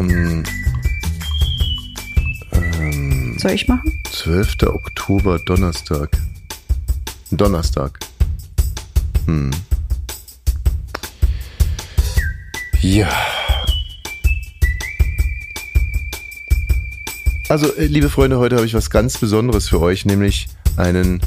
Ähm, ähm, Soll ich machen? 12. Oktober, Donnerstag. Donnerstag. Hm. Ja. Also, äh, liebe Freunde, heute habe ich was ganz Besonderes für euch, nämlich einen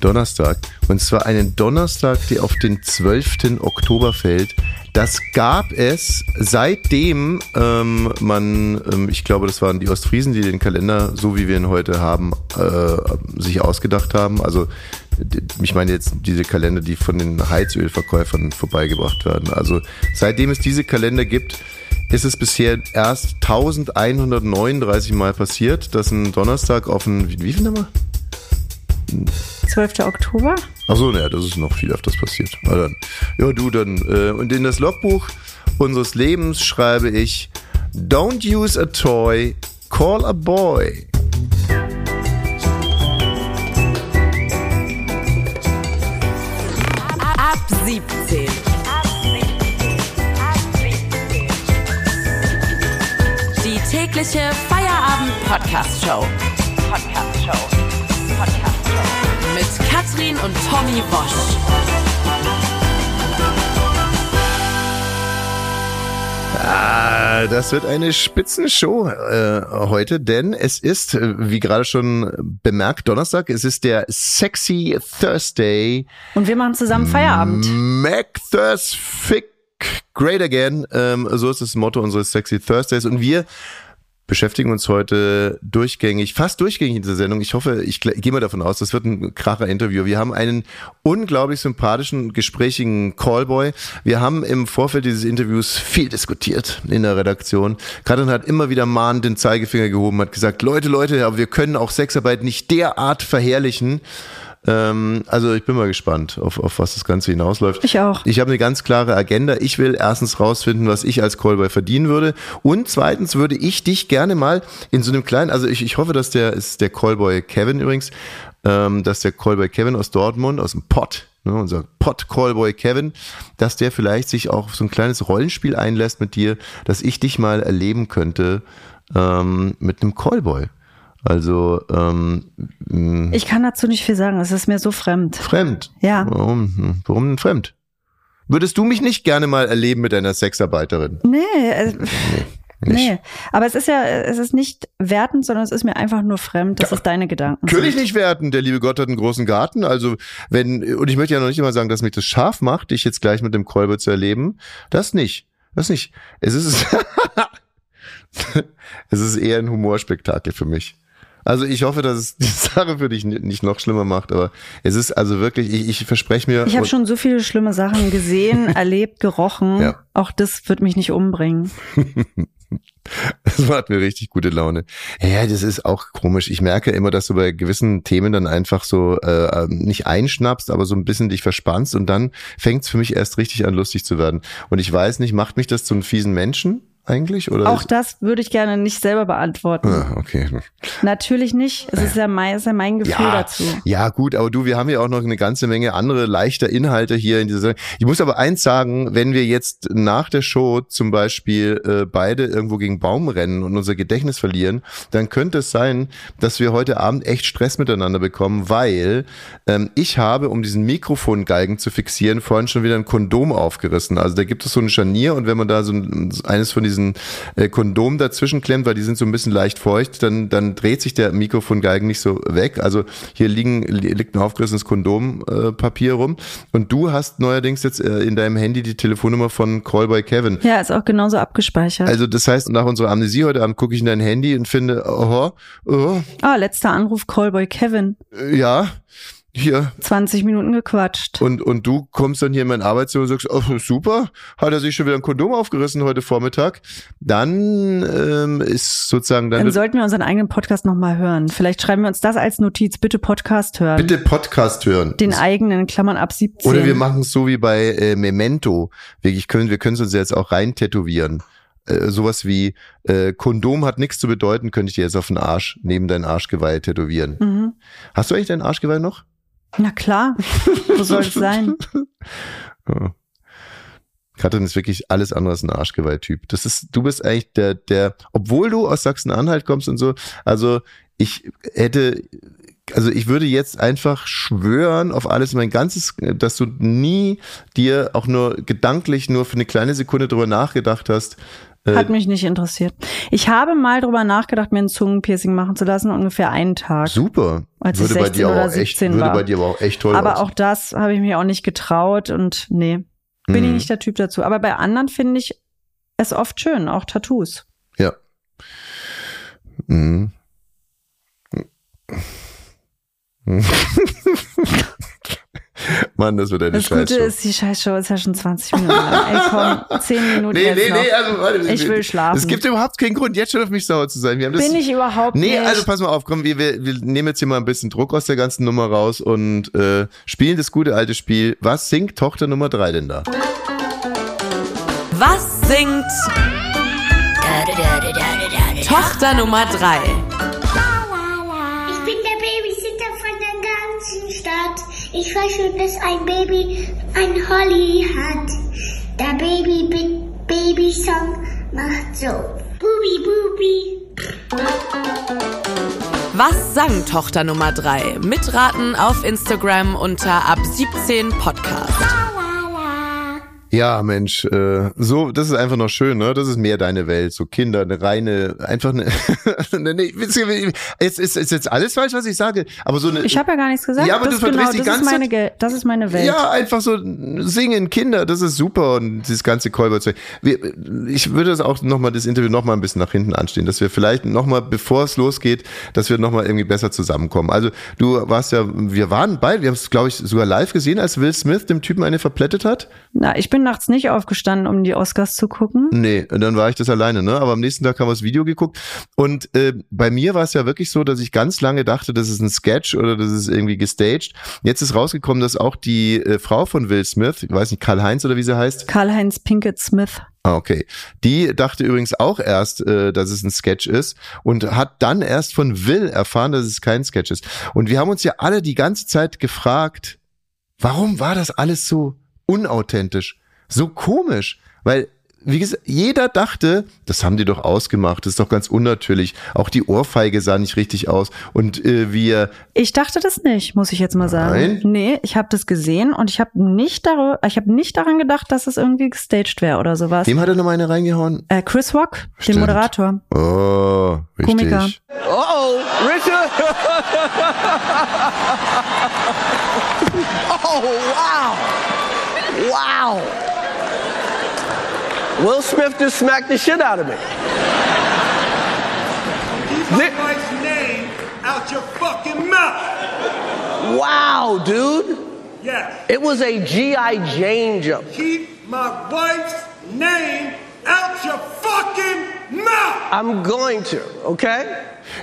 Donnerstag. Und zwar einen Donnerstag, der auf den 12. Oktober fällt. Das gab es seitdem ähm, man, ähm, ich glaube, das waren die Ostfriesen, die den Kalender, so wie wir ihn heute haben, äh, sich ausgedacht haben. Also ich meine jetzt diese Kalender, die von den Heizölverkäufern vorbeigebracht werden. Also seitdem es diese Kalender gibt, ist es bisher erst 1139 Mal passiert, dass ein Donnerstag auf ein, wie, wie viel nochmal? 12. Oktober? Ach so, naja, das ist noch viel öfters passiert. Na dann, ja, du dann. Äh, und in das Logbuch unseres Lebens schreibe ich: Don't use a toy, call a boy. Ab 17. Die tägliche Feierabend-Podcast-Show. Podcast-Show. Mit Katrin und Tommy Bosch. Ah, das wird eine Spitzenshow äh, heute, denn es ist, äh, wie gerade schon bemerkt, Donnerstag. Es ist der Sexy Thursday. Und wir machen zusammen Feierabend. Mac Thursfic Great Again. Ähm, so ist das Motto unseres Sexy Thursdays. Und wir beschäftigen uns heute durchgängig, fast durchgängig in dieser Sendung. Ich hoffe, ich gehe mal davon aus, das wird ein kracher Interview. Wir haben einen unglaublich sympathischen, gesprächigen Callboy. Wir haben im Vorfeld dieses Interviews viel diskutiert in der Redaktion. Katrin hat immer wieder mahnend den Zeigefinger gehoben, hat gesagt, Leute, Leute, aber wir können auch Sexarbeit nicht derart verherrlichen. Ähm, also ich bin mal gespannt, auf, auf was das Ganze hinausläuft. Ich auch. Ich habe eine ganz klare Agenda. Ich will erstens rausfinden, was ich als Callboy verdienen würde. Und zweitens würde ich dich gerne mal in so einem kleinen, also ich, ich hoffe, dass der ist der Callboy Kevin übrigens, ähm, dass der Callboy Kevin aus Dortmund, aus dem Pott, ne, unser Pott Callboy Kevin, dass der vielleicht sich auch auf so ein kleines Rollenspiel einlässt mit dir, dass ich dich mal erleben könnte ähm, mit einem Callboy. Also ähm, mh, Ich kann dazu nicht viel sagen. Es ist mir so fremd. fremd. Ja. Warum, warum denn fremd? Würdest du mich nicht gerne mal erleben mit einer Sexarbeiterin? Nee, äh, Nicht. nee. Aber es ist ja, es ist nicht wertend, sondern es ist mir einfach nur fremd, dass es deine Gedanken Natürlich sind. nicht werten. Der liebe Gott hat einen großen Garten. Also wenn, und ich möchte ja noch nicht immer sagen, dass mich das scharf macht, dich jetzt gleich mit dem Kolbe zu erleben. Das nicht. Das nicht. Es ist, es ist eher ein Humorspektakel für mich. Also ich hoffe, dass es die Sache für dich nicht noch schlimmer macht, aber es ist also wirklich, ich, ich verspreche mir. Ich habe schon so viele schlimme Sachen gesehen, erlebt, gerochen. Ja. Auch das wird mich nicht umbringen. Das macht mir richtig gute Laune. Ja, das ist auch komisch. Ich merke immer, dass du bei gewissen Themen dann einfach so äh, nicht einschnappst, aber so ein bisschen dich verspannst und dann fängt es für mich erst richtig an, lustig zu werden. Und ich weiß nicht, macht mich das zu einem fiesen Menschen eigentlich? Oder Auch das würde ich gerne nicht selber beantworten. Ah, okay. Natürlich nicht. Es ist ja mein, ist ja mein Gefühl Ja, dazu. ja, gut, aber du, wir haben ja auch noch eine ganze Menge andere leichter Inhalte hier in dieser. Ich muss aber eins sagen, wenn wir jetzt nach der Show zum Beispiel äh, beide irgendwo gegen Baum rennen und unser Gedächtnis verlieren, dann könnte es sein, dass wir heute Abend echt Stress miteinander bekommen, weil ähm, ich habe, um diesen Mikrofongalgen zu fixieren, vorhin schon wieder ein Kondom aufgerissen. Also da gibt es so ein Scharnier und wenn man da so ein, eines von diesen äh, Kondomen dazwischen klemmt, weil die sind so ein bisschen leicht feucht, dann, dann dreht sich der Mikrofongalgen nicht so weg. Also hier liegen, li- liegt ein aufgerissenes Kondompapier äh, rum. Und du hast neuerdings jetzt äh, in deinem Handy die Telefonnummer von Callboy Kevin. Ja, ist auch genauso abgespeichert. Also das heißt, nach unserer Amnesie heute Abend gucke ich in dein Handy und finde, oh, oh, ah, letzter Anruf, Callboy Kevin. ja, hier. 20 Minuten gequatscht. Und, und du kommst dann hier in mein Arbeitszimmer und sagst, oh, super, hat er sich schon wieder ein Kondom aufgerissen heute Vormittag. Dann ähm, ist sozusagen dann, Dann sollten wir unseren eigenen Podcast nochmal hören. Vielleicht schreiben wir uns das als Notiz. Bitte Podcast hören. bitte Podcast hören. Den eigenen, Klammern ab 17. Oder wir machen es so wie bei äh, Memento. Wirklich können, wir können es uns jetzt auch rein tätowieren. Äh, sowas wie äh, Kondom hat nichts zu bedeuten, könnte ich dir jetzt auf den Arsch, neben dein Arschgeweih tätowieren. Mhm. Hast du eigentlich dein Arschgeweih noch? Na klar. Wo soll es sein? Ja. Katrin ist wirklich alles andere als ein Arschgeweih-Typ. Das ist, du bist eigentlich der, der, obwohl du aus Sachsen-Anhalt kommst und so, also ich hätte, also ich würde jetzt einfach schwören auf alles, mein ganzes, dass du nie dir auch nur gedanklich nur für eine kleine Sekunde drüber nachgedacht hast. Äh, Hat mich nicht interessiert. Ich habe mal drüber nachgedacht, mir ein Zungenpiercing machen zu lassen, ungefähr einen Tag. Super. Als ich würde bei 16 dir oder aber auch echt, 17 würde war. bei dir aber auch echt toll Aber aussehen. auch das habe ich mir auch nicht getraut und nee, bin ich Mhm. nicht der Typ dazu. Aber bei anderen finde ich es oft schön, auch Tattoos. Ja. Mhm. Mann, das wird eine Das Gute Scheißshow. ist, die Scheißshow ist ja schon 20 Minuten lang. Ey, komm, 10 Minuten Nee, jetzt nee, noch. nee, also warte. Ich will schlafen. Es gibt überhaupt keinen Grund, jetzt schon auf mich sauer zu sein. Wir haben das, Bin ich überhaupt Nee, nicht. also pass mal auf, komm, wir, wir, wir nehmen jetzt hier mal ein bisschen Druck aus der ganzen Nummer raus und äh, spielen das gute alte Spiel. Was singt Tochter Nummer drei denn da? Was singt Tochter Nummer 3? Ich weiß schon, dass ein Baby ein Holly hat. Der Baby Baby Song macht so. Bubi Bubi. Was sang Tochter Nummer 3? Mitraten auf Instagram unter ab 17 Podcast. Ja, Mensch, äh, so, das ist einfach noch schön, ne? Das ist mehr deine Welt, so Kinder, eine reine, einfach eine, ne, nee, jetzt ist, ist jetzt alles falsch, was ich sage, aber so eine, ich habe ja gar nichts gesagt. Ja, aber das du ist genau, die das ganze ist meine, das ist meine Welt. Ja, einfach so singen Kinder, das ist super und dieses ganze Kolberzeug. Ich würde das auch nochmal, das Interview nochmal ein bisschen nach hinten anstehen, dass wir vielleicht nochmal, bevor es losgeht, dass wir nochmal irgendwie besser zusammenkommen. Also du warst ja, wir waren beide, wir haben es glaube ich sogar live gesehen, als Will Smith dem Typen eine verplättet hat. Na, ich bin nachts nicht aufgestanden, um die Oscars zu gucken. Nee, dann war ich das alleine, ne? Aber am nächsten Tag haben wir das Video geguckt. Und äh, bei mir war es ja wirklich so, dass ich ganz lange dachte, das ist ein Sketch oder das ist irgendwie gestaged. Jetzt ist rausgekommen, dass auch die äh, Frau von Will Smith, ich weiß nicht, Karl-Heinz oder wie sie heißt, Karl-Heinz Pinkett Smith. Ah, okay. Die dachte übrigens auch erst, äh, dass es ein Sketch ist und hat dann erst von Will erfahren, dass es kein Sketch ist. Und wir haben uns ja alle die ganze Zeit gefragt, warum war das alles so unauthentisch, so komisch? Weil, wie gesagt, jeder dachte, das haben die doch ausgemacht, das ist doch ganz unnatürlich. Auch die Ohrfeige sah nicht richtig aus. Und äh, wir, Ich dachte das nicht, muss ich jetzt mal sagen. Nein? Nee, ich habe das gesehen und ich habe nicht, dar ich hab nicht daran gedacht, dass es irgendwie gestaged wäre oder sowas. wem hat er nochmal eine reingehauen? Äh, Chris Rock, Stimmt. den Moderator. Oh, richtig. Komiker. Uh-oh, Richard! oh, wow! Wow! Will Smith just smacked the shit out of me. Keep my wife's name out your fucking mouth. Wow, dude! Yes. It was a G.I. Jane jump. Keep my wife's name out your fucking mouth. I'm going to, okay?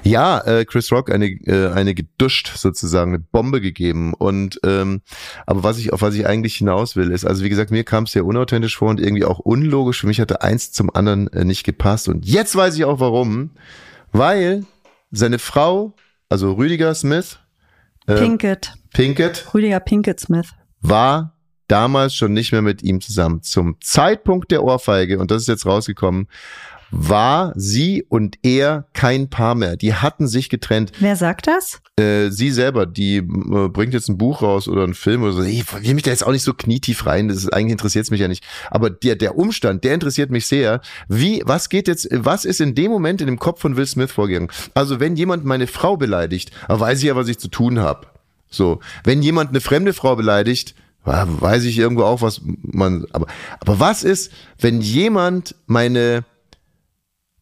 Ja, äh, Chris Rock eine äh, eine geduscht sozusagen eine Bombe gegeben und ähm, aber was ich auf was ich eigentlich hinaus will ist also wie gesagt mir kam es sehr unauthentisch vor und irgendwie auch unlogisch für mich hatte eins zum anderen äh, nicht gepasst und jetzt weiß ich auch warum weil seine Frau also Rüdiger Smith Pinkett. Pinkett Rüdiger Pinkett Smith. war damals schon nicht mehr mit ihm zusammen. Zum Zeitpunkt der Ohrfeige, und das ist jetzt rausgekommen, war sie und er kein Paar mehr. Die hatten sich getrennt. Wer sagt das? Äh, sie selber, die äh, bringt jetzt ein Buch raus oder einen Film oder so. Ich will mich da jetzt auch nicht so knietief rein. Das ist, eigentlich interessiert es mich ja nicht. Aber der, der Umstand, der interessiert mich sehr. Wie, was geht jetzt, was ist in dem Moment in dem Kopf von Will Smith vorgegangen? Also wenn jemand meine Frau beleidigt, weiß ich ja, was ich zu tun habe. So, wenn jemand eine fremde Frau beleidigt, weiß ich irgendwo auch, was man. Aber, aber was ist, wenn jemand meine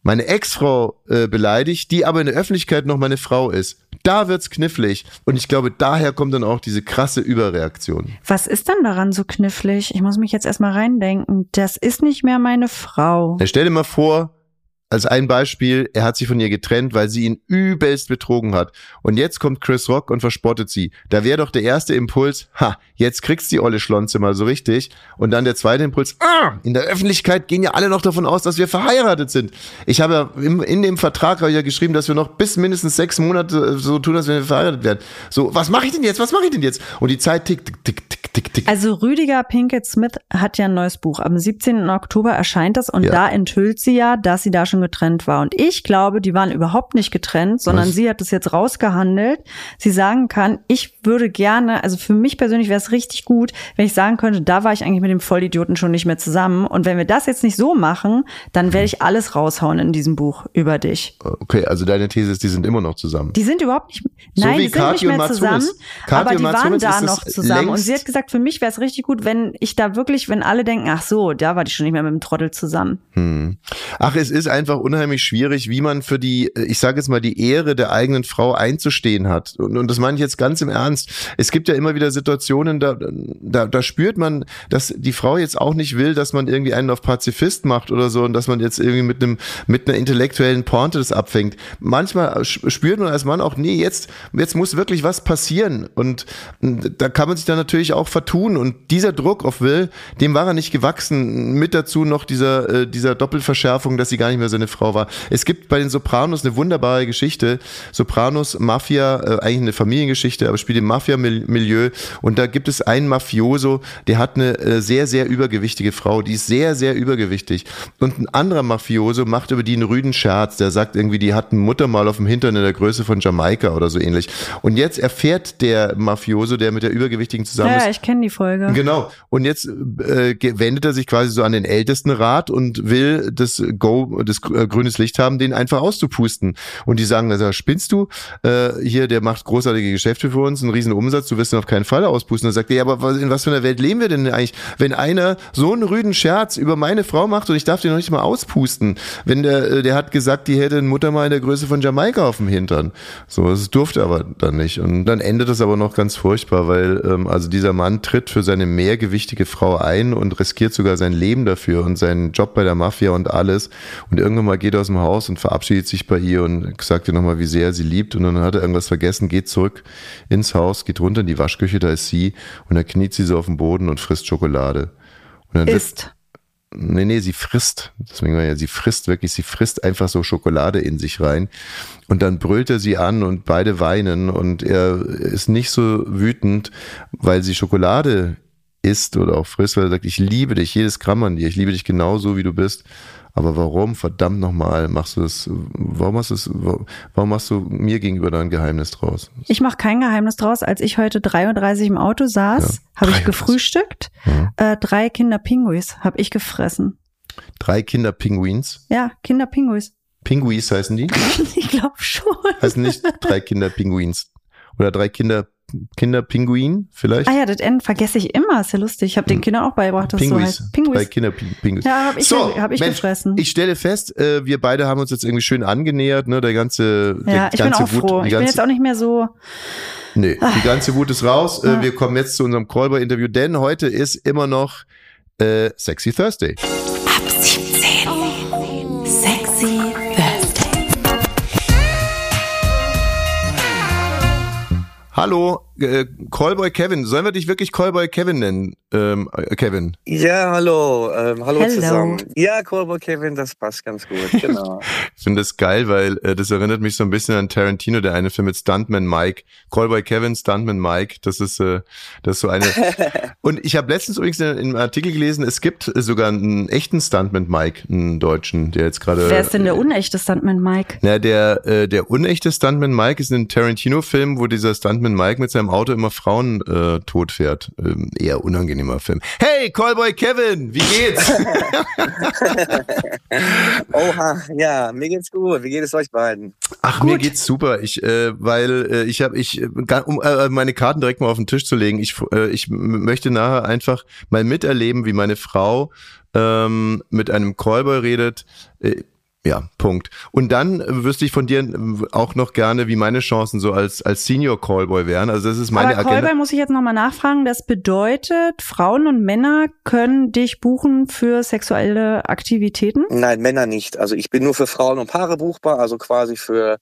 meine Ex-Frau äh, beleidigt, die aber in der Öffentlichkeit noch meine Frau ist? Da wird's knifflig. Und ich glaube, daher kommt dann auch diese krasse Überreaktion. Was ist denn daran so knifflig? Ich muss mich jetzt erstmal reindenken. Das ist nicht mehr meine Frau. Ja, stell dir mal vor, als ein Beispiel, er hat sich von ihr getrennt, weil sie ihn übelst betrogen hat. Und jetzt kommt Chris Rock und verspottet sie. Da wäre doch der erste Impuls, ha, jetzt kriegst die olle Schlonze mal so richtig. Und dann der zweite Impuls, ah, in der Öffentlichkeit gehen ja alle noch davon aus, dass wir verheiratet sind. Ich habe ja im, in dem Vertrag ja geschrieben, dass wir noch bis mindestens sechs Monate so tun, als wenn wir verheiratet werden. So, was mache ich denn jetzt? Was mache ich denn jetzt? Und die Zeit tickt, tick, tick, tick, tick, tick. Also Rüdiger Pinkett Smith hat ja ein neues Buch. Am 17. Oktober erscheint das und Ja. da enthüllt sie ja, dass sie da schon getrennt war. Und ich glaube, die waren überhaupt nicht getrennt, sondern Was? sie hat es jetzt rausgehandelt. Sie sagen kann, ich würde gerne, also für mich persönlich wäre es richtig gut, wenn ich sagen könnte, da war ich eigentlich mit dem Vollidioten schon nicht mehr zusammen. Und wenn wir das jetzt nicht so machen, dann werde ich alles raushauen in diesem Buch über dich. Okay, also deine These ist, die sind immer noch zusammen. Die sind überhaupt nicht, So nein, die sind nicht mehr und Mats zusammen. Kathi aber die waren da noch zusammen. Und sie hat gesagt, für mich wäre es richtig gut, wenn ich da wirklich, wenn alle denken, ach so, da war die schon nicht mehr mit dem Trottel zusammen. Hm. Ach, es ist einfach unheimlich schwierig, wie man für die, äh, ich sage jetzt mal, die Ehre der eigenen Frau einzustehen hat. Und, und das meine ich jetzt ganz im Ernst. Es gibt ja immer wieder Situationen, da, da, da spürt man, dass die Frau jetzt auch nicht will, dass man irgendwie einen auf Pazifist macht oder so und dass man jetzt irgendwie mit einem, mit einer intellektuellen Pointe das abfängt. Manchmal sch- spürt man als Mann auch, nee, jetzt, jetzt muss wirklich was passieren. Und äh, da kann man sich dann natürlich auch vertun. Und dieser Druck auf Will, dem war er nicht gewachsen. Mit dazu noch dieser, äh, dieser Doppelverschärfung, dass sie gar nicht mehr seine Frau war. Es gibt bei den Sopranos eine wunderbare Geschichte. Sopranos, Mafia, äh, eigentlich eine Familiengeschichte, aber spielt im Mafia-Milieu. Und da gibt es einen Mafioso, der hat eine äh, sehr, sehr übergewichtige Frau. Die ist sehr, sehr übergewichtig. Und ein anderer Mafioso macht über die einen rüden Scherz. Der sagt irgendwie, die hat eine Mutter mal auf dem Hintern in der Größe von Jamaika oder so ähnlich. Und jetzt erfährt der Mafioso, der mit der Übergewichtigen zusammen Ja, ist, ja, ich kenne die Folge. Genau. Und jetzt äh, wendet er sich quasi so an den Ältestenrat und will das Go, das äh, grünes Licht haben, den einfach auszupusten. Und die sagen, also spinnst du? Äh, hier, der macht großartige Geschäfte für uns, einen riesen Umsatz, du wirst ihn auf keinen Fall auspusten. Dann sagt er, ja, aber in was für einer Welt leben wir denn eigentlich, wenn einer so einen rüden Scherz über meine Frau macht und ich darf den noch nicht mal auspusten? Wenn der, äh, der hat gesagt, die hätte eine Mutter mal in der Größe von Jamaika auf dem Hintern. So, das durfte aber dann nicht. Und dann endet es aber noch ganz furchtbar, weil ähm, also dieser Mann tritt für seine mehrgewichtige Frau ein und riskiert sogar sein Leben dafür und seinen Job bei der Mafia und alles. Und irgendwann mal geht aus dem Haus und verabschiedet sich bei ihr und sagt ihr nochmal, wie sehr er sie liebt. Und dann hat er irgendwas vergessen, geht zurück ins Haus, geht runter in die Waschküche, da ist sie und da kniet sie so auf dem Boden und frisst Schokolade. Und dann Ist. Nee, nee, sie frisst. Deswegen war ja, sie frisst wirklich, sie frisst einfach so Schokolade in sich rein. Und dann brüllt er sie an und beide weinen und er ist nicht so wütend, weil sie Schokolade isst oder auch frisst, weil er sagt, ich liebe dich, jedes Gramm an dir, ich liebe dich genauso, wie du bist. Aber warum, verdammt nochmal, machst du das, warum hast du es, warum machst du mir gegenüber da ein Geheimnis draus? Ich mache kein Geheimnis draus. Als ich heute 33 im Auto saß, Ja, habe ich 33. gefrühstückt. Mhm. Äh, drei Kinder Pinguis habe ich gefressen. Drei Kinderpinguins. Ja, Kinder Pinguis. Pinguis heißen die? Ich glaube schon. Heißen nicht drei Kinderpinguins. Oder drei Kinder, Kinderpinguin vielleicht? Ah ja, das N vergesse ich immer. Ist ja lustig. Ich habe den Kindern auch beigebracht, dass es so Pinguis. heißt. Pinguis. Kinderpinguis. Ja, habe ich, so, hab ich Mensch, gefressen. Ich stelle fest, äh, wir beide haben uns jetzt irgendwie schön angenähert, ne? Der ganze, ja, der ich bin ganze auch Wut, froh. Ich bin jetzt auch nicht mehr so. nee, die ganze Wut ist raus. Ja. Äh, wir kommen jetzt zu unserem Callboy-Interview, denn heute ist immer noch äh, Sexy Thursday. Hallo, äh, Callboy Kevin. Sollen wir dich wirklich Callboy Kevin nennen, ähm, äh, Kevin? Ja, hallo, ähm, hallo Hello. zusammen. Ja, Cowboy Kevin, das passt ganz gut, genau. Ich finde das geil, weil äh, das erinnert mich so ein bisschen an Tarantino, der eine Film mit Stuntman Mike. Callboy Kevin, Stuntman Mike. Das ist, äh, das ist so eine. Und ich habe letztens übrigens in, in einem Artikel gelesen, es gibt sogar einen echten Stuntman Mike, einen Deutschen, der jetzt gerade. Wer ist denn der unechte Stuntman Mike? Na, der, äh, der unechte Stuntman Mike ist ein Tarantino-Film, wo dieser Stuntman Mike mit seinem Auto immer Frauen äh, tot fährt. Ähm, eher unangenehmer Film. Hey, Callboy Kevin, wie geht's? Oha, ja, mir geht's gut. Wie geht es euch beiden? Ach, mir geht's super. Ich, äh, weil äh, ich habe, ich, äh, um äh, meine Karten direkt mal auf den Tisch zu legen, ich, äh, ich möchte nachher einfach mal miterleben, wie meine Frau ähm, mit einem Callboy redet. Äh, Ja, Punkt. Und dann äh, wüsste ich von dir äh, auch noch gerne, wie meine Chancen so als, als Senior Callboy wären. Also das ist meine Aber Agenda. Callboy muss ich jetzt nochmal nachfragen. Das bedeutet, Frauen und Männer können dich buchen für sexuelle Aktivitäten? Nein, Männer nicht. Also ich bin nur für Frauen und Paare buchbar, also quasi für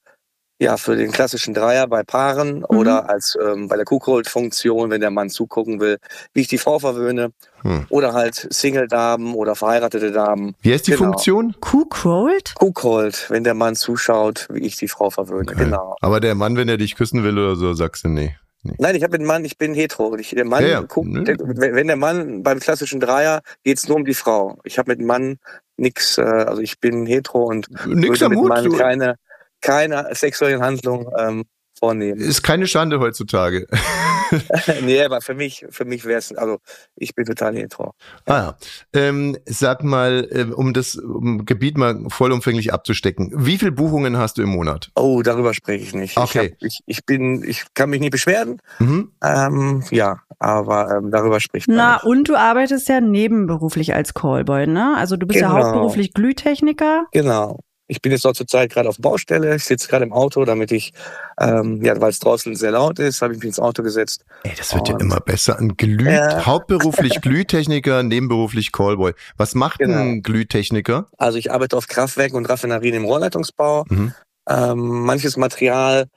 ja für den klassischen Dreier bei Paaren Mhm. oder als ähm, bei der Kuckuck-Funktion, wenn der Mann zugucken will, wie ich die Frau verwöhne. Hm. Oder halt Single-Damen oder verheiratete Damen. Wie heißt die Genau. Funktion? Cookrolled? Kuckold, wenn der Mann zuschaut, wie ich die Frau verwöhne. Okay. Genau. Aber der Mann, wenn er dich küssen will oder so, sagst du nee. Nein, ich habe einen Mann, ich bin hetero. Ich, der Mann Ja, ja. guckt, der, wenn der Mann beim klassischen Dreier geht's nur um die Frau. Ich habe mit dem Mann nix, äh, also ich bin hetero und Nix würde am mit dem Hut. Mann keine, keine sexuellen Handlungen ähm, vornehmen. ist keine Schande heutzutage. nee, aber für mich, für mich wäre es, also ich bin total hetero. Ah ja. Ähm, sag mal, äh, um das um Gebiet mal vollumfänglich abzustecken. Wie viele Buchungen hast du im Monat? Oh, darüber spreche ich nicht. Okay. Ich, hab, ich, ich bin, ich kann mich nicht beschweren. Mhm. Ähm, ja, aber ähm, darüber spricht man Na, nicht. und du arbeitest ja nebenberuflich als Callboy, ne? Also du bist ja Genau. hauptberuflich Glühtechniker. Genau. Ich bin jetzt dort zurzeit gerade auf Baustelle. Ich sitze gerade im Auto, damit ich, ähm, ja, weil es draußen sehr laut ist, habe ich mich ins Auto gesetzt. Ey, das wird ja Und- immer besser. Ein Glüh Ja. hauptberuflich Glühtechniker, nebenberuflich Callboy. Was macht Genau. ein Glühtechniker? Also ich arbeite auf Kraftwerken und Raffinerien im Rohrleitungsbau. Mhm. Ähm, manches Material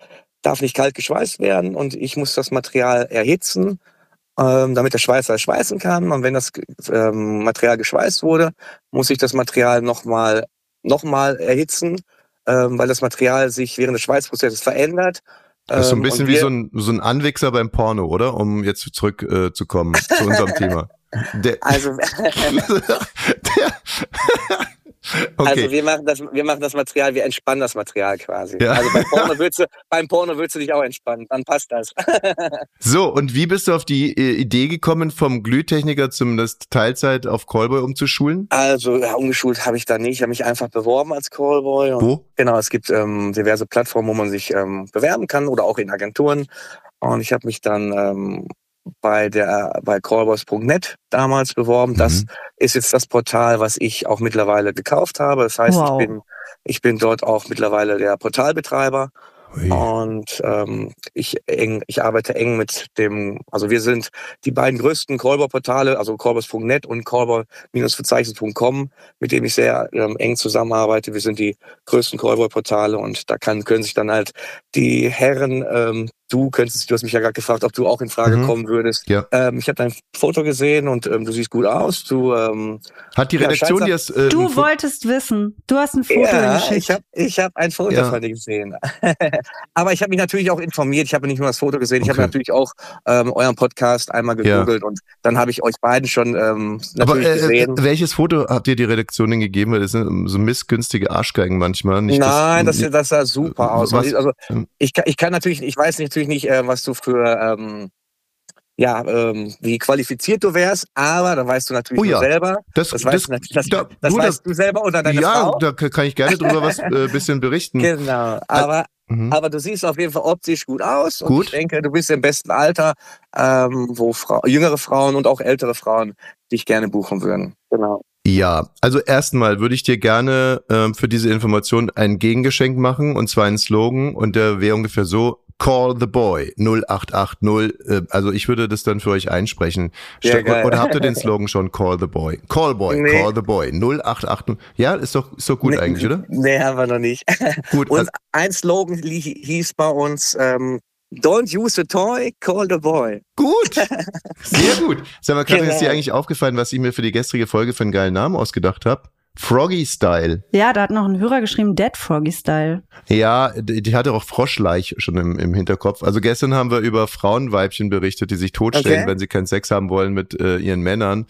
darf nicht kalt geschweißt werden und ich muss das Material erhitzen, ähm, damit der Schweißer schweißen kann. Und wenn das ähm, Material geschweißt wurde, muss ich das Material nochmal noch mal erhitzen, ähm, weil das Material sich während des Schweißprozesses verändert. Das ist so ein Ähm, bisschen wie so ein, so ein Anwichser beim Porno, oder? Um jetzt zurückzukommen äh, zu kommen zu unserem Thema. Der, Also, der, okay. also wir machen das, wir machen das Material, wir entspannen das Material quasi. Ja. Also beim Porno würdest du, beim Porno würdest du dich auch entspannen, dann passt das. so, und wie bist du auf die äh, Idee gekommen, vom Glühtechniker zumindest Teilzeit auf Callboy umzuschulen? Also ja, umgeschult habe ich da nicht. Ich habe mich einfach beworben als Callboy. Wo? Genau, es gibt ähm, diverse Plattformen, wo man sich ähm, bewerben kann oder auch in Agenturen. Und ich habe mich dann ähm, bei der bei callboys.net damals beworben. Das Mhm. ist jetzt das Portal, was ich auch mittlerweile gekauft habe. Das heißt, Wow. ich bin ich bin dort auch mittlerweile der Portalbetreiber. Ui. Und ähm, ich, eng, ich arbeite eng mit dem, also wir sind die beiden größten Callboy-Portale, also callboys.net und callboy-verzeichnis.com, mit dem ich sehr ähm, eng zusammenarbeite. Wir sind die größten Callboy-Portale und da kann, können sich dann halt die Herren, ähm, du könntest, du hast mich ja gerade gefragt, ob du auch in Frage Mhm. kommen würdest. Ja. Ähm, ich habe dein Foto gesehen und ähm, du siehst gut aus. Du, ähm, Hat die Ja, Redaktion scheiße. dir das äh, Du wolltest wissen. Du hast ein Foto ja, geschickt. ich habe ich hab ein Foto Ja. von dir gesehen. Aber ich habe mich natürlich auch informiert. Ich habe nicht nur das Foto gesehen, ich habe Okay. natürlich auch ähm, euren Podcast einmal Ja. gegoogelt und dann habe ich euch beiden schon ähm, Aber natürlich äh, gesehen. welches Foto habt ihr die Redaktion denn gegeben? Weil das sind so missgünstige Arschgeigen manchmal. Nicht, Nein, das, das sah super aus. Was- Also ähm, ich kann, ich kann natürlich, ich weiß natürlich nicht, äh, was du für ähm, ja, ähm, wie qualifiziert du wärst, aber da weißt du natürlich Oh ja. selber. das, Das, das, weißt, du nat- das, da- das du, weißt du selber oder deine ja, Frau. da k- kann ich gerne drüber was äh, bisschen berichten. Genau. Aber Mhm. Aber du siehst auf jeden Fall optisch gut aus. Und Gut. ich denke, du bist im besten Alter, ähm, wo Frau, jüngere Frauen und auch ältere Frauen dich gerne buchen würden. Genau. Ja, also erstmal würde ich dir gerne ähm, für diese Information ein Gegengeschenk machen und zwar einen Slogan und der wäre ungefähr so Call the Boy 0880. Äh, also ich würde das dann für euch einsprechen. Ja, oder habt ihr den Slogan schon Call the Boy? Call Boy, Nee. Call the Boy 0880. Ja, ist doch ist doch gut Nee, eigentlich, oder? Nee, haben wir noch nicht. Gut. Und Also, ein Slogan hieß bei uns, ähm, Don't use a toy, call the boy. gut. Sehr gut. Sag mal, Katrin, ist dir Genau. eigentlich aufgefallen, was ich mir für die gestrige Folge für einen geilen Namen ausgedacht habe? Froggy Style. Ja, da hat noch ein Hörer geschrieben, Dead Froggy Style. Ja, die, hatte auch Froschleich schon im, im Hinterkopf. Also gestern haben wir über Frauenweibchen berichtet, die sich totstellen, Okay. wenn sie keinen Sex haben wollen mit äh, ihren Männern.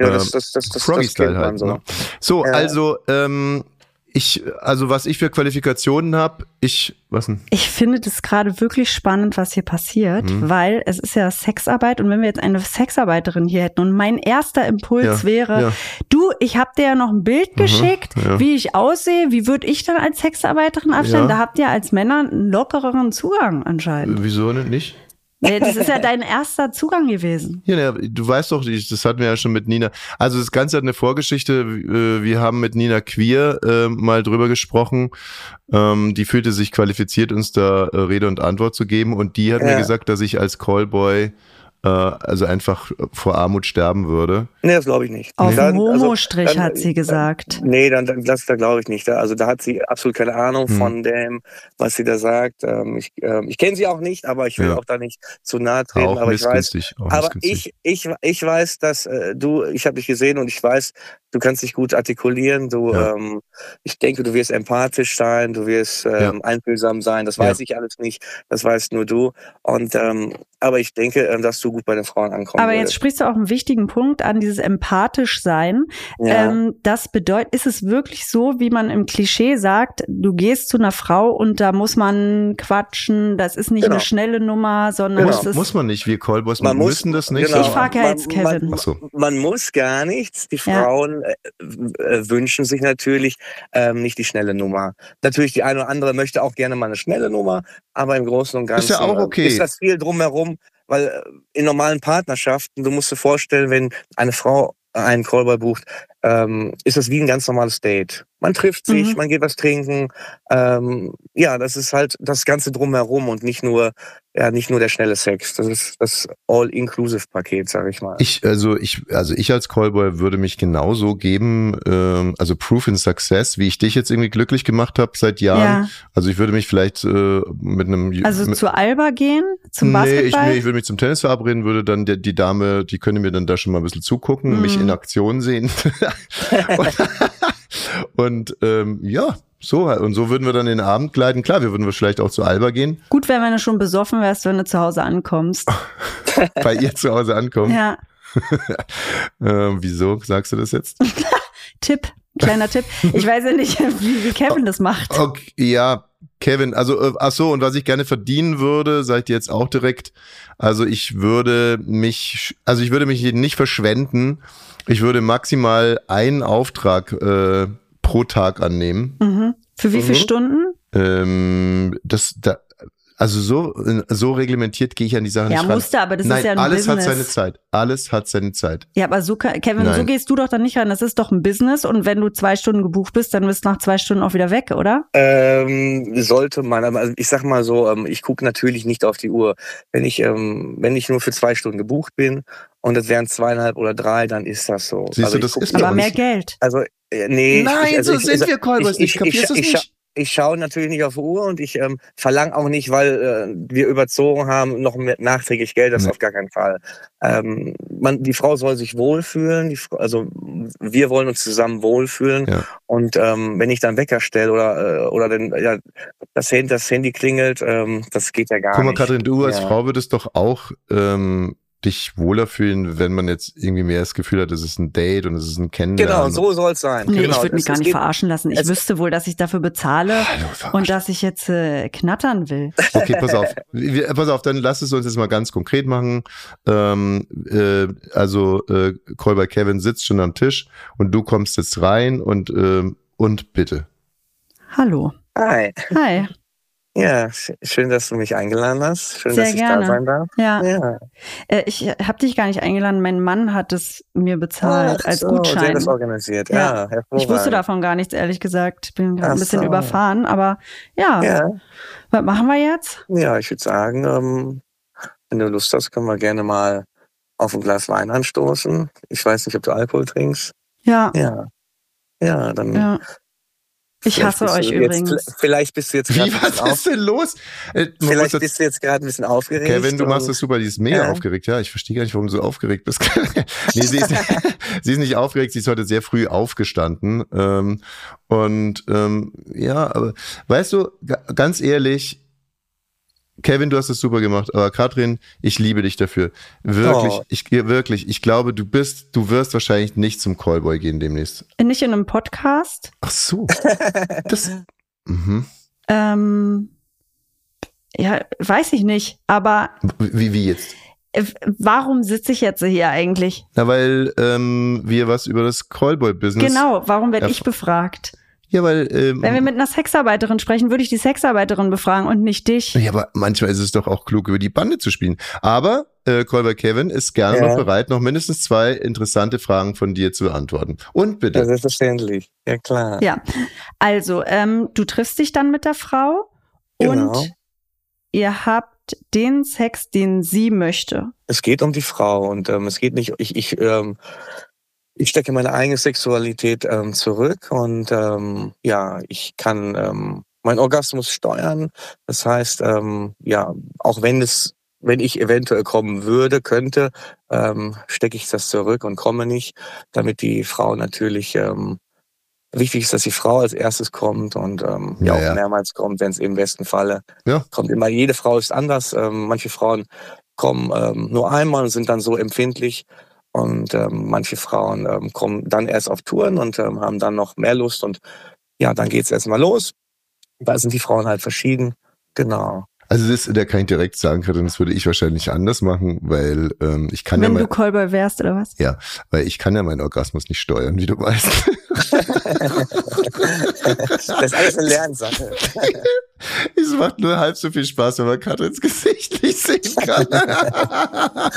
Ja, Ähm, das, das, das, das, Froggy das kennt Style man halt. so. Ne? So, Ja. also ähm, ich, also was ich für Qualifikationen habe, ich, was denn? Ich finde das gerade wirklich spannend, was hier passiert, Mhm. weil es ist ja Sexarbeit und wenn wir jetzt eine Sexarbeiterin hier hätten und mein erster Impuls Ja, wäre, ja. du, ich habe dir ja noch ein Bild geschickt, ja. wie ich aussehe, wie würde ich dann als Sexarbeiterin abstellen? Da habt ihr als Männer einen lockereren Zugang anscheinend. Wieso nicht? Nee, das ist ja dein erster Zugang gewesen. Ja, ja, du weißt doch, ich- das hatten wir ja schon mit Nina. Also das Ganze hat eine Vorgeschichte. äh, Wir haben mit Nina Queer äh, mal drüber gesprochen. Ähm, die fühlte sich qualifiziert, uns da äh, Rede und Antwort zu geben. Und die hat mir Ja. gesagt, dass ich als Callboy äh, also einfach vor Armut sterben würde. Nee, das glaube ich nicht. Auf Dann- dem also, Homo-Strich dann- hat sie gesagt. Nee, dann, dann das da glaube ich nicht. Da- Also da hat sie absolut keine Ahnung Hm. von dem, was sie da sagt. Ähm, ich ähm, ich kenne sie auch nicht, aber ich will Ja. auch da nicht zu nahe treten. Auch aber ich weiß, aber ich, ich, ich weiß, dass äh, du, ich habe dich gesehen und ich weiß, du kannst dich gut artikulieren. Du, Ja. ähm, ich denke, du wirst empathisch sein, du wirst ähm, einfühlsam sein. Das Ja. weiß ich alles nicht. Das weißt nur du. Und ähm, aber ich denke, ähm, dass du gut bei den Frauen ankommst. Aber jetzt sprichst du auch einen wichtigen Punkt an, dieses empathisch sein. ja. Ähm, das bedeutet, ist es wirklich so, wie man im Klischee sagt, du gehst zu einer Frau und da muss man quatschen, das ist nicht Genau. eine schnelle Nummer, sondern Genau. es ist muss man nicht, wir Callboys Man muss- müssen das nicht. genau. Ich frage ja Man- jetzt Kevin. Man, so. man muss gar nichts. Die Ja. Frauen äh, äh, wünschen sich natürlich ähm, nicht die schnelle Nummer. Natürlich, die eine oder andere möchte auch gerne mal eine schnelle Nummer, aber im Großen und Ganzen Ist ja auch äh, okay. ist das viel drumherum, weil in normalen Partnerschaften, du musst dir vorstellen, wenn eine Frau einen Callboy bucht, ähm, ist das wie ein ganz normales Date. Man trifft sich, Mhm. man geht was trinken. Ähm, ja, das ist halt das Ganze drumherum und nicht nur, ja, nicht nur der schnelle Sex. Das ist das All-Inclusive-Paket, sag ich mal. Ich, also ich, also ich als Callboy würde mich genauso geben, ähm, also Proof in Success, wie ich dich jetzt irgendwie glücklich gemacht habe seit Jahren. ja. Also ich würde mich vielleicht äh, mit einem Also mit, zu Alba gehen, zum nee, ich, Basketball. nee, ich würde mich zum Tennis verabreden, würde dann die, die Dame, die könnte mir dann da schon mal ein bisschen zugucken, Mhm. mich in Aktion sehen. und und ähm, ja, so halt. und so würden wir dann den Abend gleiten. Klar, wir würden vielleicht auch zu Alba gehen, Gut wäre, wenn du schon besoffen wärst, wenn du zu Hause ankommst. bei ihr zu Hause ankommen. Ja, Ähm, wieso sagst du das jetzt? Tipp, kleiner Tipp. Ich weiß ja nicht, wie, wie Kevin das macht. Okay, ja, Kevin, also äh, ach so, und was ich gerne verdienen würde, seid ihr jetzt auch direkt, also ich würde mich, also ich würde mich nicht verschwenden. Ich würde maximal einen Auftrag äh, pro Tag annehmen. Mhm. Für wie viele Mhm. Stunden? Ähm, das, da, also so, so reglementiert gehe ich an die Sache Ja, nicht ran. musste, aber das Nein, ist ja ein alles Business. hat seine Zeit. Alles hat seine Zeit. Ja, aber so, kann- Kevin, so Nein. gehst du doch dann nicht ran. Das ist doch ein Business und wenn du zwei Stunden gebucht bist, dann bist du nach zwei Stunden auch wieder weg, oder? Ähm, sollte man, aber also ich sag mal so, ähm, ich gucke natürlich nicht auf die Uhr. Wenn ich, ähm, wenn ich nur für zwei Stunden gebucht bin und es wären zweieinhalb oder drei, dann ist das so. Siehst also du, ich das guck- ist Aber mehr Geld. Also, äh, nee. Nein, ich, also so ich, sind wir Callboys nicht. Kapierst du es ich, nicht? Ich schaue natürlich nicht auf die Uhr und ich ähm, verlange auch nicht, weil äh, wir überzogen haben, noch mehr nachträglich Geld, das Nee. auf gar keinen Fall. Ähm, man, die Frau soll sich wohlfühlen, die, also wir wollen uns zusammen wohlfühlen Ja. und ähm, wenn ich dann Wecker stelle oder, äh, oder den, ja, das, Handy, das Handy klingelt, ähm, das geht ja gar Guck mal, nicht. Katrin, du als Ja. Frau würdest doch auch ähm, dich wohler fühlen, wenn man jetzt irgendwie mehr das Gefühl hat, es ist ein Date und es ist ein Kennenlernen. Genau, so soll es sein. Nee, genau. ich würde mich gar nicht verarschen lassen. Ich wüsste wohl, dass ich dafür bezahle Hallo, und dass ich jetzt äh, knattern will. Okay, pass auf. Wir, pass auf, dann lass es uns jetzt mal ganz konkret machen. Ähm, äh, also äh, Call by Kevin sitzt schon am Tisch und du kommst jetzt rein und ähm, und bitte. Hallo. Hi. Hi. Ja, sch- schön, dass du mich eingeladen hast. Schön, Sehr dass ich gerne. da sein darf. Ja, Ja. äh, ich habe dich gar nicht eingeladen. Mein Mann hat es mir bezahlt Ach als so, Der Gutschein. hat das organisiert. Ja. Ja, hervorragend. Ich wusste davon gar nichts, ehrlich gesagt. Bin gerade ein bisschen so. überfahren, aber ja, Ja, was machen wir jetzt? ja ich würde sagen, ähm, wenn du Lust hast, können wir gerne mal auf ein Glas Wein anstoßen. Ich weiß nicht, ob du Alkohol trinkst. Ja, Ja. Ja, dann. ja. Ich hasse euch jetzt, übrigens. Vielleicht bist du jetzt gerade Wie, ein was auf, ist denn los? Äh, Vielleicht jetzt- bist du jetzt gerade ein bisschen aufgeregt. Kevin, du machst das super, die ist mega Ja. aufgeregt. Ja, ich verstehe gar nicht, warum du so aufgeregt bist. nee, sie ist, sie ist nicht aufgeregt, sie ist heute sehr früh aufgestanden. Ähm, und ähm, ja, aber weißt du, ga- ganz ehrlich, Kevin, du hast es super gemacht, aber Katrin, ich liebe dich dafür. Wirklich, Oh. ich wirklich, ich glaube, du bist, du wirst wahrscheinlich nicht zum Callboy gehen demnächst. Nicht in einem Podcast. Ach so. Das. Mhm. Ähm, ja, weiß ich nicht. Aber Wie, wie jetzt? äh, warum sitze ich jetzt hier eigentlich? Na, weil ähm, wir was über das Callboy-Business. Genau, warum werde ich befragt? Ja, weil. Ähm, Wenn wir mit einer Sexarbeiterin sprechen, würde ich die Sexarbeiterin befragen und nicht dich. ja, aber manchmal ist es doch auch klug, über die Bande zu spielen. Aber äh, Kolber Kevin ist gerne Ja. noch bereit, noch mindestens zwei interessante Fragen von dir zu beantworten. Und bitte. Ja, selbstverständlich. Ja, klar. Ja. Also, ähm, du triffst dich dann mit der Frau Genau. und ihr habt den Sex, den sie möchte. Es geht um die Frau und ähm, es geht nicht, ich, ich, ähm, ich stecke meine eigene Sexualität ähm, zurück und ähm, ja, ich kann ähm, meinen Orgasmus steuern. Das heißt, ähm, ja, auch wenn es, wenn ich eventuell kommen würde, könnte, ähm, stecke ich das zurück und komme nicht, damit die Frau natürlich ähm, wichtig ist, dass die Frau als erstes kommt und ähm, ja, Ja, auch mehrmals kommt, wenn es im besten Falle Ja. kommt. Immer jede Frau ist anders. Ähm, manche Frauen kommen ähm, nur einmal und sind dann so empfindlich. Und ähm, manche Frauen ähm, kommen dann erst auf Touren und ähm, haben dann noch mehr Lust. Und ja, dann geht's erstmal los. Da sind die Frauen halt verschieden. Genau. Also das, da kann ich direkt sagen, Katrin, das würde ich wahrscheinlich anders machen, weil ähm, ich kann Wenn ja du mein, Callboy wärst oder was? ja, weil ich kann ja meinen Orgasmus nicht steuern, wie du weißt. Das ist alles eine Lernsache. Es macht nur halb so viel Spaß, wenn man Katrins Gesicht nicht sehen kann.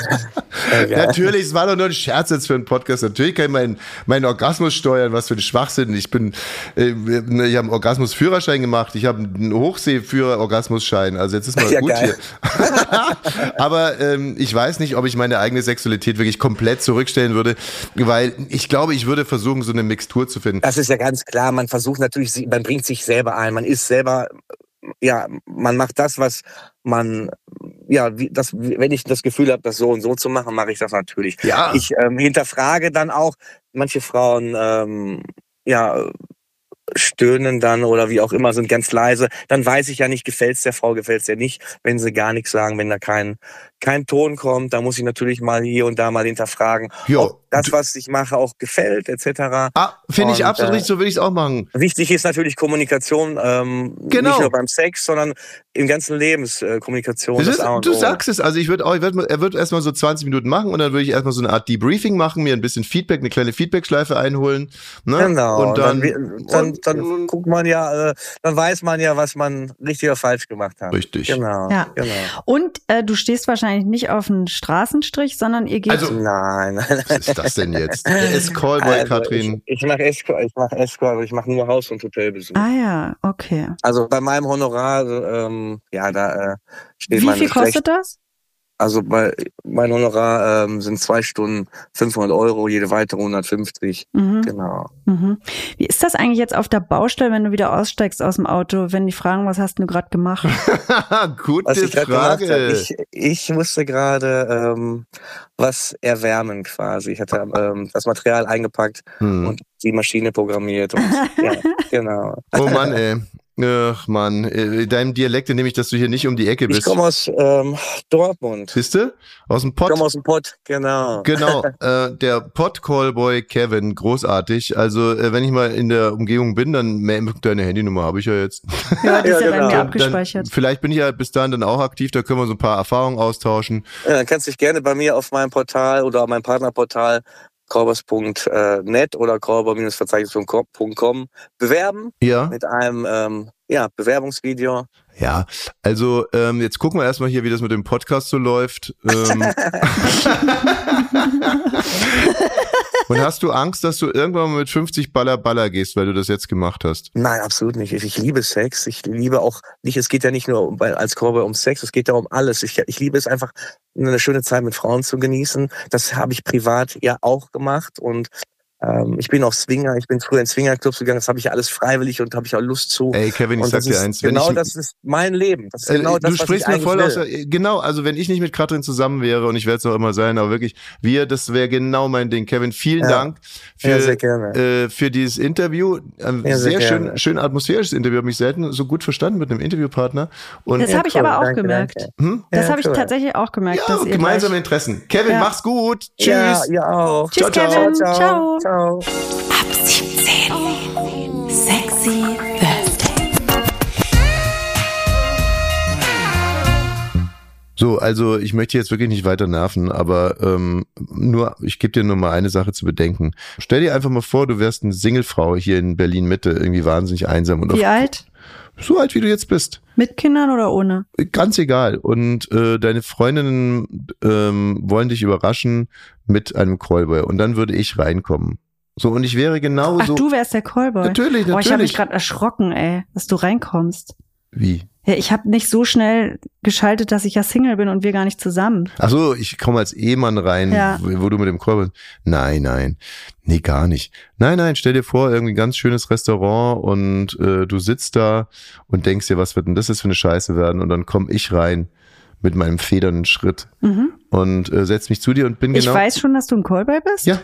Natürlich, es war doch nur ein Scherz jetzt für einen Podcast. Natürlich kann ich meinen, meinen Orgasmus steuern, was für ein Schwachsinn. Ich bin, äh, ich habe einen Orgasmusführerschein gemacht, ich habe einen Hochseeführer-Orgasmusschein. Also jetzt ist mal Ja, gut geil. hier. Aber ähm, ich weiß nicht, ob ich meine eigene Sexualität wirklich komplett zurückstellen würde, weil ich glaube, ich würde versuchen, so eine Mixtur zu finden. Das ist ja ganz klar. Man versucht natürlich, man bringt sich selber ein. Man ist selber, ja, man macht das, was man, ja, wie, das, wenn ich das Gefühl habe, das so und so zu machen, mache ich das natürlich. Ja, Ich ähm, hinterfrage dann auch, manche Frauen, ähm, ja, stöhnen dann oder wie auch immer, sind ganz leise. Dann weiß ich ja nicht, gefällt's der Frau, gefällt's der nicht, wenn sie gar nichts sagen, wenn da kein, kein Ton kommt, dann muss ich natürlich mal hier und da mal hinterfragen, Ja, ob das, du- was ich mache, auch gefällt, etc. ah, finde ich absolut äh, richtig, so würde ich es auch machen. Wichtig ist natürlich Kommunikation, ähm, Genau. nicht nur beim Sex, sondern im ganzen Lebens äh, du O. sagst es, also ich würde auch, ich würd, mal- er wird erstmal so 20 Minuten machen und dann würde ich erstmal so eine Art Debriefing machen, mir ein bisschen Feedback, eine kleine Feedbackschleife einholen. Ne? Genau. Und dann, wi- dann, und- dann guckt man ja, äh, dann weiß man ja, was man richtig oder falsch gemacht hat. Richtig. Genau. Ja. genau. Und äh, du stehst wahrscheinlich nicht auf einen Straßenstrich, sondern ihr geht. Also- Nein, nein. Was ist das denn jetzt? Ist Callboy, Also, Katrin. Ich, ich mache Escort, ich mache Escort, aber ich mache nur Haus- und Hotelbesuch. ah ja, okay. Also bei meinem Honorar, also, ähm, ja, da äh, steht Wie viel kostet das? Also bei mein Honorar ähm, sind zwei Stunden 500 Euro, jede weitere 150. Mhm. Genau. Mhm. Wie ist das eigentlich jetzt auf der Baustelle, wenn du wieder aussteigst aus dem Auto, wenn die fragen, was hast du gerade gemacht? Gute Was ich gerade gemacht Frage. habe, ich, ich musste gerade ähm, was erwärmen quasi. Ich hatte ähm, das Material eingepackt hm. und die Maschine programmiert. Und, ja, genau. Oh Mann, ey. Ach Mann, in deinem Dialekt nehme ich, dass du hier nicht um die Ecke Ich bist. komme aus ähm, Dortmund. Siehst du? Aus dem Ich Pott. komme aus dem Pott, genau. Genau, äh, der Pod-Callboy Kevin, großartig. Also, äh, wenn ich mal in der Umgebung bin, dann deine Handynummer habe ich ja jetzt. Ja, die ist ja, Ja, bei genau. mir Dann, abgespeichert. vielleicht bin ich ja bis dahin dann auch aktiv, da können wir so ein paar Erfahrungen austauschen. Ja, dann kannst du dich gerne bei mir auf meinem Portal oder auf meinem Partnerportal korbers.net oder korber-verzeichnis.com bewerben Ja, mit einem ähm, ja, Bewerbungsvideo. ja. Also, ähm, jetzt gucken wir erstmal hier, wie das mit dem Podcast so läuft. Ähm, Und hast du Angst, dass du irgendwann mal mit 50 Baller Baller gehst, weil du das jetzt gemacht hast? Nein, absolut nicht. Ich liebe Sex. Ich liebe auch nicht, es geht ja nicht nur als Cowboy um Sex, es geht ja um alles. Ich, ich liebe es einfach, eine schöne Zeit mit Frauen zu genießen. Das habe ich privat ja auch gemacht und ähm, ich bin auch Swinger. Ich bin früher in Swingerclubs gegangen. Das habe ich alles freiwillig und habe ich auch Lust zu. Ey, Kevin, ich und sag das dir eins, wenn genau ich das ist mein Leben. Das ist Äh, genau das, du was sprichst ich mir voll will. aus der, genau, also wenn ich nicht mit Katrin zusammen wäre und ich werde es auch immer sein, aber wirklich, wir, das wäre genau mein Ding. Kevin, vielen Ja. Dank für, Ja, sehr gerne. äh, für dieses Interview. Ein Ja, sehr sehr schön, schön atmosphärisches Interview. Habe mich selten so gut verstanden mit einem Interviewpartner. Und Das Ja, habe ich aber auch Danke, gemerkt. danke. hm? Das habe ich cool. tatsächlich auch gemerkt, ja, gemeinsame Interessen. Kevin, Ja. mach's gut. Tschüss. Ja, ihr auch. Tschüss, Ciao, ciao. Kevin. Ciao. Ciao. Ab 17. Sexy Thursday. So, also ich möchte jetzt wirklich nicht weiter nerven, aber ähm, nur, ich gebe dir nur mal eine Sache zu bedenken. Stell dir einfach mal vor, du wärst eine Singlefrau hier in Berlin Mitte, irgendwie wahnsinnig einsam und Wie alt? so alt wie du jetzt bist. Mit Kindern oder ohne? Ganz egal. Und äh, deine Freundinnen ähm, wollen dich überraschen mit einem Callboy und dann würde ich reinkommen. So, und ich wäre genau Ach, du wärst der Callboy. Natürlich, Boah, ich habe mich natürlich. gerade erschrocken, ey, dass du reinkommst. Wie? Ja, ich habe nicht so schnell geschaltet, dass ich ja Single bin und wir gar nicht zusammen. Ach so, ich komme als Ehemann rein, Ja. wo, wo du mit dem Callboy. Nein, nein. Nee, gar nicht. Nein, nein, stell dir vor, irgendwie ein ganz schönes Restaurant und äh, du sitzt da und denkst dir, was wird denn das jetzt für eine Scheiße werden? Und dann komme ich rein mit meinem federnden Schritt und äh, setz mich zu dir und bin Mhm. Ich genau. weiß schon, dass du ein Callboy bist? Ja,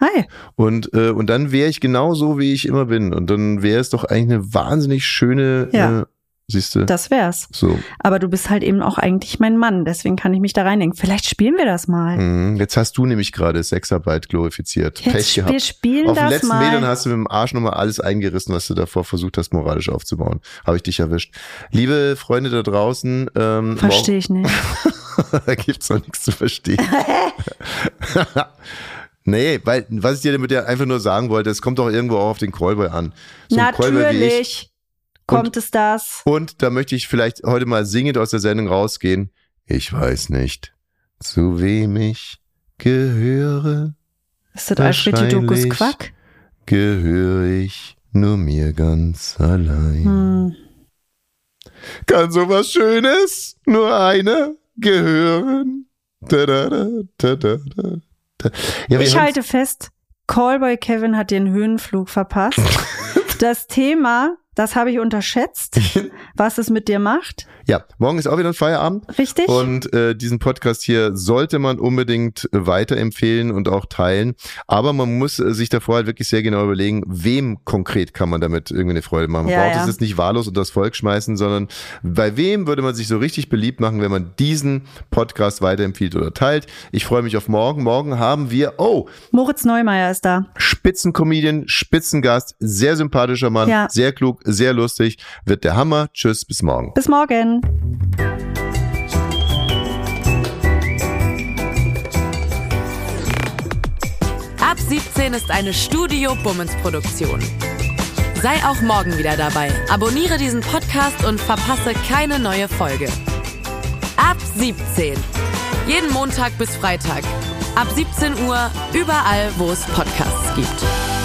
Hi. Und, äh, und dann wäre ich genau so, wie ich immer bin. Und dann wäre es doch eigentlich eine wahnsinnig schöne, Ja. äh, siehst du? Das wär's. So. Aber du bist halt eben auch eigentlich mein Mann, deswegen kann ich mich da reindenken. Vielleicht spielen wir das mal. Mhm. Jetzt hast du nämlich gerade Sexarbeit glorifiziert. Jetzt, Pech gehabt. wir spielen Auf den das letzten mal. Metern hast du mit dem Arsch nochmal alles eingerissen, was du davor versucht hast, moralisch aufzubauen. Habe ich dich erwischt. Liebe Freunde da draußen, ähm, Verstehe ich nicht. da gibt's noch nichts zu verstehen. nee, weil, was ich dir damit ja einfach nur sagen wollte, es kommt doch irgendwo auch auf den Callboy an. So. Natürlich kommt es das. Und da möchte ich vielleicht heute mal singend aus der Sendung rausgehen. Ich weiß nicht, zu wem ich gehöre. Ist das Alfred wahrscheinlich. Quack? Gehöre ich nur mir ganz allein. Hm. Kann sowas Schönes nur eine gehören? Da, da, da, da, da, da. Ja, Ich halte fest, Callboy Kevin hat den Höhenflug verpasst. das Thema, das habe ich unterschätzt, was es mit dir macht. Ja, morgen ist auch wieder ein Feierabend. Richtig? Und äh, diesen Podcast hier sollte man unbedingt äh, weiterempfehlen und auch teilen. Aber man muss äh, sich davor halt wirklich sehr genau überlegen, wem konkret kann man damit irgendwie eine Freude machen. Man Ja, braucht ja. es jetzt nicht wahllos unter das Volk schmeißen, sondern bei wem würde man sich so richtig beliebt machen, wenn man diesen Podcast weiterempfiehlt oder teilt. Ich freue mich auf morgen. Morgen haben wir, oh, Moritz Neumeier ist da. Spitzencomedian, Spitzengast, sehr sympathischer Mann, Ja. sehr klug, sehr lustig, wird der Hammer. Tschüss, bis morgen. Bis morgen. Ab 17 ist eine Studio Bummens Produktion. Sei auch morgen wieder dabei. Abonniere diesen Podcast und verpasse keine neue Folge. Ab 17. Jeden Montag bis Freitag. Ab 17 Uhr überall, wo es Podcasts gibt.